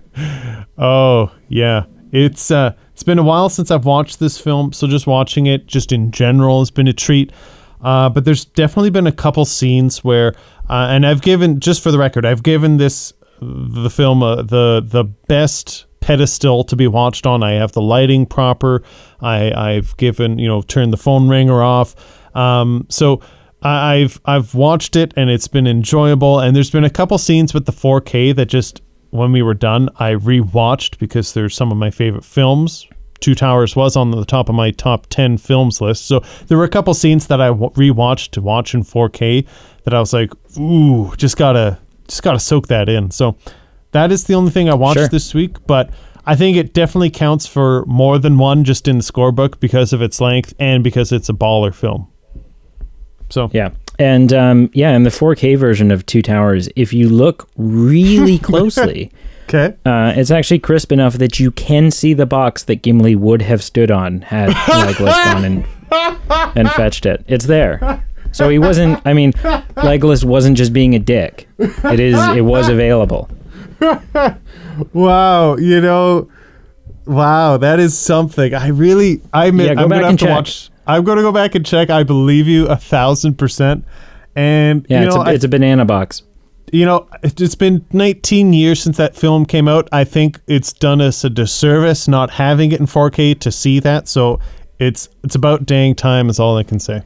oh yeah, it's uh, it's been a while since I've watched this film, so just watching it, just in general, has been a treat. Uh, but there's definitely been a couple scenes where, uh, and I've given, just for the record, I've given this the film uh, the the best pedestal to be watched on. I have the lighting proper. I I've given you know turned the phone ringer off. Um, so I've I've watched it and it's been enjoyable. And there's been a couple scenes with the 4K that just when we were done, I rewatched because there's some of my favorite films. Two Towers was on the top of my top 10 films list. So there were a couple scenes that I rewatched to watch in 4K that I was like, ooh, just gotta just gotta soak that in. So that is the only thing I watched Sure. this week, but I think it definitely counts for more than one just in the scorebook because of its length and because it's a baller film. So Yeah. And um, yeah, in the 4K version of Two Towers, if you look really closely, okay, uh, it's actually crisp enough that you can see the box that Gimli would have stood on had Legolas gone and, and fetched it. It's there. So he wasn't, I mean, Legolas wasn't just being a dick. It is, it was available. wow, you know, wow, that is something. I really, I admit, Yeah, I'm gonna have and to check. watch. I'm gonna go back and check. I believe you a thousand percent. And Yeah, you it's, a, I- it's a banana box. you know, it- it's been 19 years since that film came out. I think it's done us a disservice not having it in 4K to see that. So it's it's about dang time is all I can say.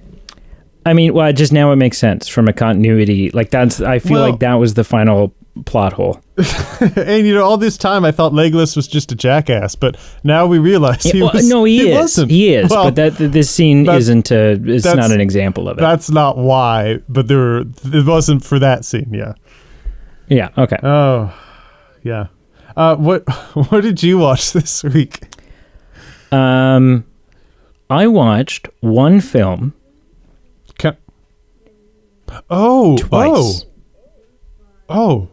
I mean, well, just now it makes sense from a continuity. Like that's, I feel Well- like that was the final plot hole. and you know, all this time I thought Legolas was just a jackass, but now we realize he Yeah, well, was. no, he, is. wasn't. He is. Well, but that this scene isn't a. It's not an example of it. that's not why. But there, it wasn't for that scene. Yeah. yeah. Okay. Oh, yeah. Uh, what what did you watch this week? Um, I watched one film Ca- oh, twice. oh, oh.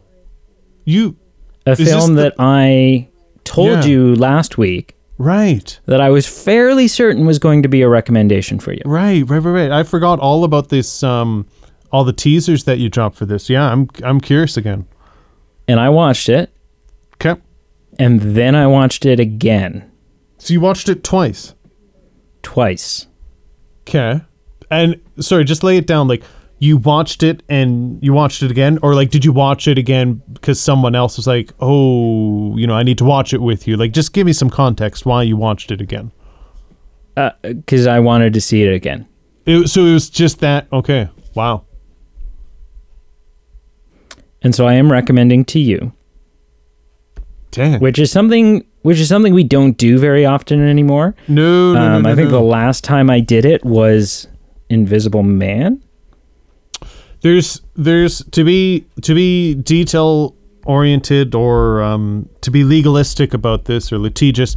You A film the- that I told Yeah. you last week right, that I was fairly certain was going to be a recommendation for you. right, right, right, right. I forgot all about this. Um, all the teasers that you dropped for this. Yeah, I'm I'm curious again. And I watched it, Okay. and then I watched it again, So you watched it twice. twice. Okay. And sorry, just lay it down. Like you watched it and you watched it again, or like did you watch it again because someone else was like, "Oh, you know, I need to watch it with you." Like, just give me some context why you watched it again. Because I wanted to see it again. It, so it was just that. Okay. Wow. And so I am recommending to you, Dang. which is something which is something we don't do very often anymore. no, no, no, Um, no, I think no. the last time I did it was Invisible Man. There's there's to be to be detail oriented or um, to be legalistic about this or litigious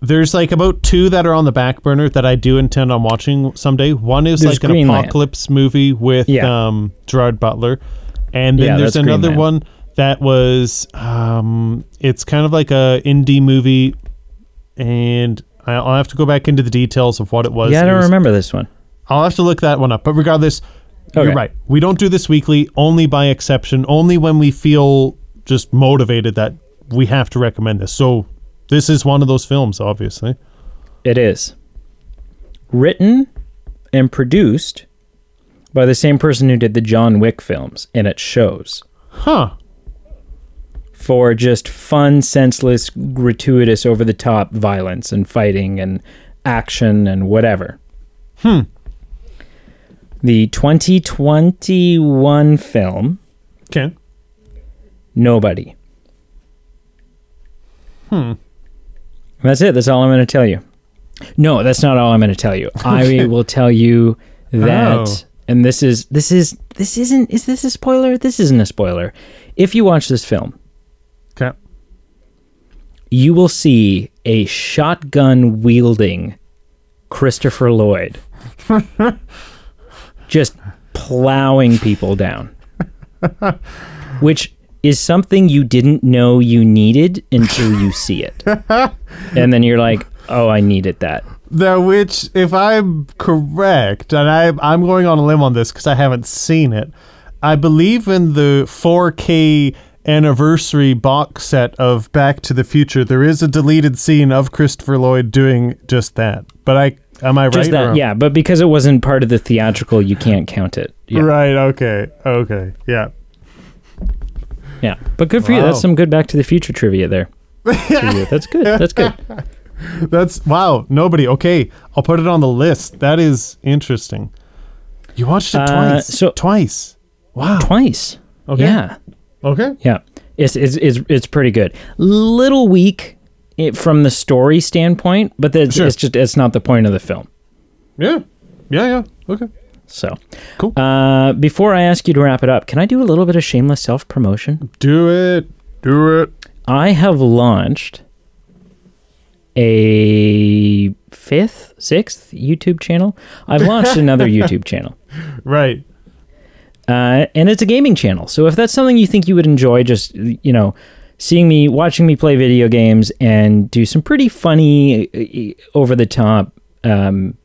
there's like about two that are on the back burner that I do intend on watching someday. One is There's like an Greenland. apocalypse movie with Yeah. um, Gerard Butler, and then Yeah, there's another Greenland. one that was um, it's kind of like a indie movie, and I- I'll have to go back into the details of what it was. yeah, I don't was- remember this one. I'll have to look that one up. But regardless, Okay. you're right. We don't do this weekly, only by exception, only when we feel just motivated that we have to recommend this. So this is one of those films, obviously. It is written and produced by the same person who did the John Wick films, and it shows Huh. for just fun, senseless, gratuitous, over the top violence and fighting and action and whatever. Hmm. The 2021 film Okay. Nobody. Hmm. That's it. That's all I'm going to tell you. No, that's not all I'm going to tell you. I will tell you that Oh. and this is this is this isn't is this a spoiler? This isn't a spoiler. If you watch this film, Okay. you will see a shotgun wielding Christopher Lloyd just plowing people down, which is something you didn't know you needed until you see it. and then you're like, oh, I needed that. The which, if I'm correct, and I, I'm going on a limb on this because I haven't seen it, I believe in the 4K anniversary box set of Back to the Future, there is a deleted scene of Christopher Lloyd doing just that. But I, am I right? Just that, or- yeah. But because it wasn't part of the theatrical, you can't count it. Yeah. Right. Okay. Okay. Yeah. Yeah. But good for you. Wow. That's some good Back to the Future trivia there. That's good. That's good. That's wow. Nobody. Okay, I'll put it on the list. That is interesting. You watched it Uh, twice. so- twice. Wow. Twice. Okay. Yeah. Okay. Yeah, it's it's it's, it's pretty good. Little weak it, from the story standpoint, but that's, Sure. it's just it's not the point of the film. Yeah. Yeah. Yeah. Okay. So, Cool. Uh, before I ask you to wrap it up, can I do a little bit of shameless self promotion? Do it. Do it. I have launched a fifth, sixth YouTube channel. I've launched another YouTube channel. Right. uh, and it's a gaming channel. So if that's something you think you would enjoy, just you know, seeing me, watching me play video games, and do some pretty funny, over the top, um,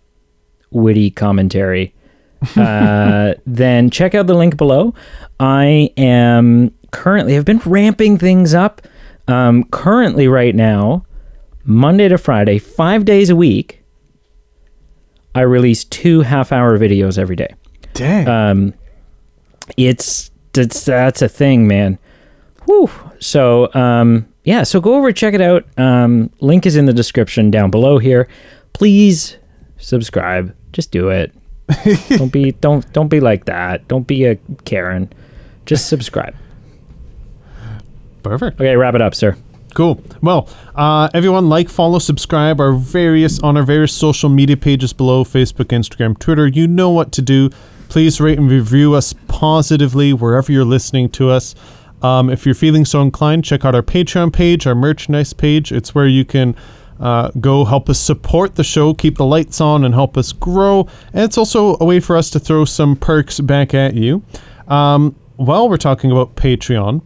witty commentary, uh, then check out the link below. I am currently have been ramping things up. Um, currently, right now, Monday to Friday, five days a week. I release two half-hour videos every day Dang. um, it's that's that's a thing, man. Whew. So um, yeah, so go over check it out. Um, link is in the description down below here. Please subscribe. Just do it. don't be don't don't be like that. Don't be a Karen. Just subscribe. Perfect. Okay, wrap it up, sir. Cool. Well, uh, everyone, like, follow, subscribe our various on our various social media pages below: Facebook, Instagram, Twitter. You know what to do. Please rate and review us positively wherever you're listening to us. Um, if you're feeling so inclined, check out our Patreon page, our merchandise page. It's where you can uh, go help us support the show, keep the lights on, and help us grow. And it's also a way for us to throw some perks back at you. Um, while we're talking about Patreon,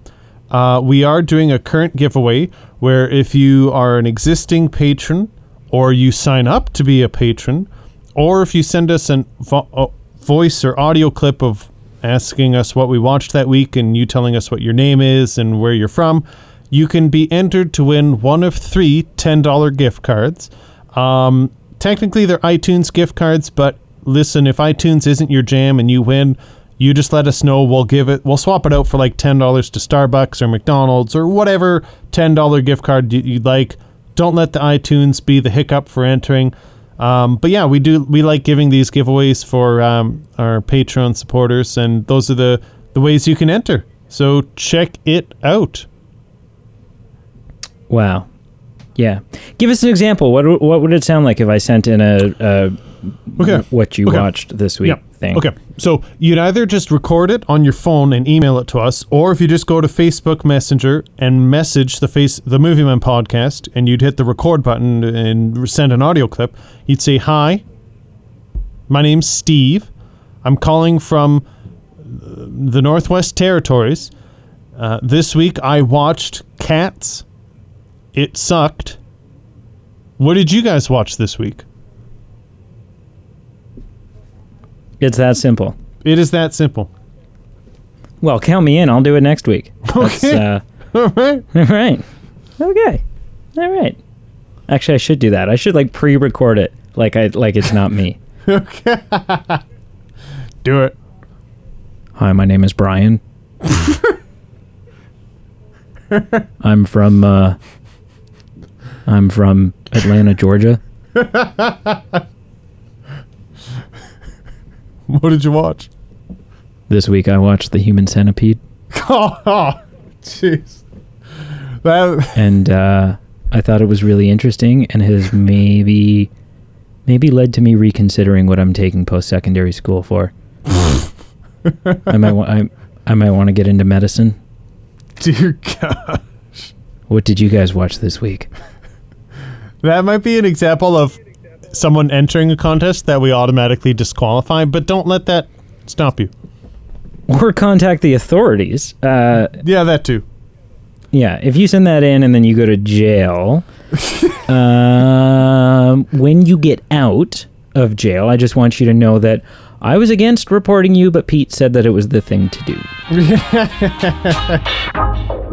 uh, we are doing a current giveaway where if you are an existing patron or you sign up to be a patron, or if you send us a vo- voice or audio clip of asking us what we watched that week and you telling us what your name is and where you're from, you can be entered to win one of three $10 gift cards. Um, technically, they're iTunes gift cards, but listen, if iTunes isn't your jam and you win, you just let us know. We'll give it. We'll swap it out for like ten dollars to Starbucks or McDonald's or whatever ten dollar gift card you- you'd like. Don't let the iTunes be the hiccup for entering. Um, but yeah, we do. We like giving these giveaways for um, our Patreon supporters, and those are the the ways you can enter. So check it out. Wow. Yeah. Give us an example. What what would it sound like if I sent in a, a Okay. what you Okay. watched this week Yeah. thing? Okay. So you'd either just record it on your phone and email it to us, or if you just go to Facebook Messenger and message the face the Movie Men podcast, and you'd hit the record button and send an audio clip, you'd say, "Hi, my name's Steve. I'm calling from uh, the Northwest Territories. Uh, this week I watched Cats. It sucked. What did you guys watch this week? It's that simple. It is that simple. Well, count me in. I'll do it next week. Okay. uh, All right. all right. Okay. All right. Actually, I should do that. I should like pre-record it, like I like it's not me. okay. Do it. Hi, my name is Brian. I'm from uh, I'm from Atlanta, Georgia. What did you watch? This week I watched The Human Centipede, Oh, jeez. That and uh, I thought it was really interesting, and has maybe maybe led to me reconsidering what I'm taking post-secondary school for. I might wa- I, I might want to get into medicine. dear God. What did you guys watch this week? That might be an example of someone entering a contest that we automatically disqualify, but don't let that stop you. Or contact the authorities. Uh, Yeah, that too. yeah, if you send that in and then you go to jail, um, when you get out of jail, I just want you to know that I was against reporting you, but Pete said that it was the thing to do.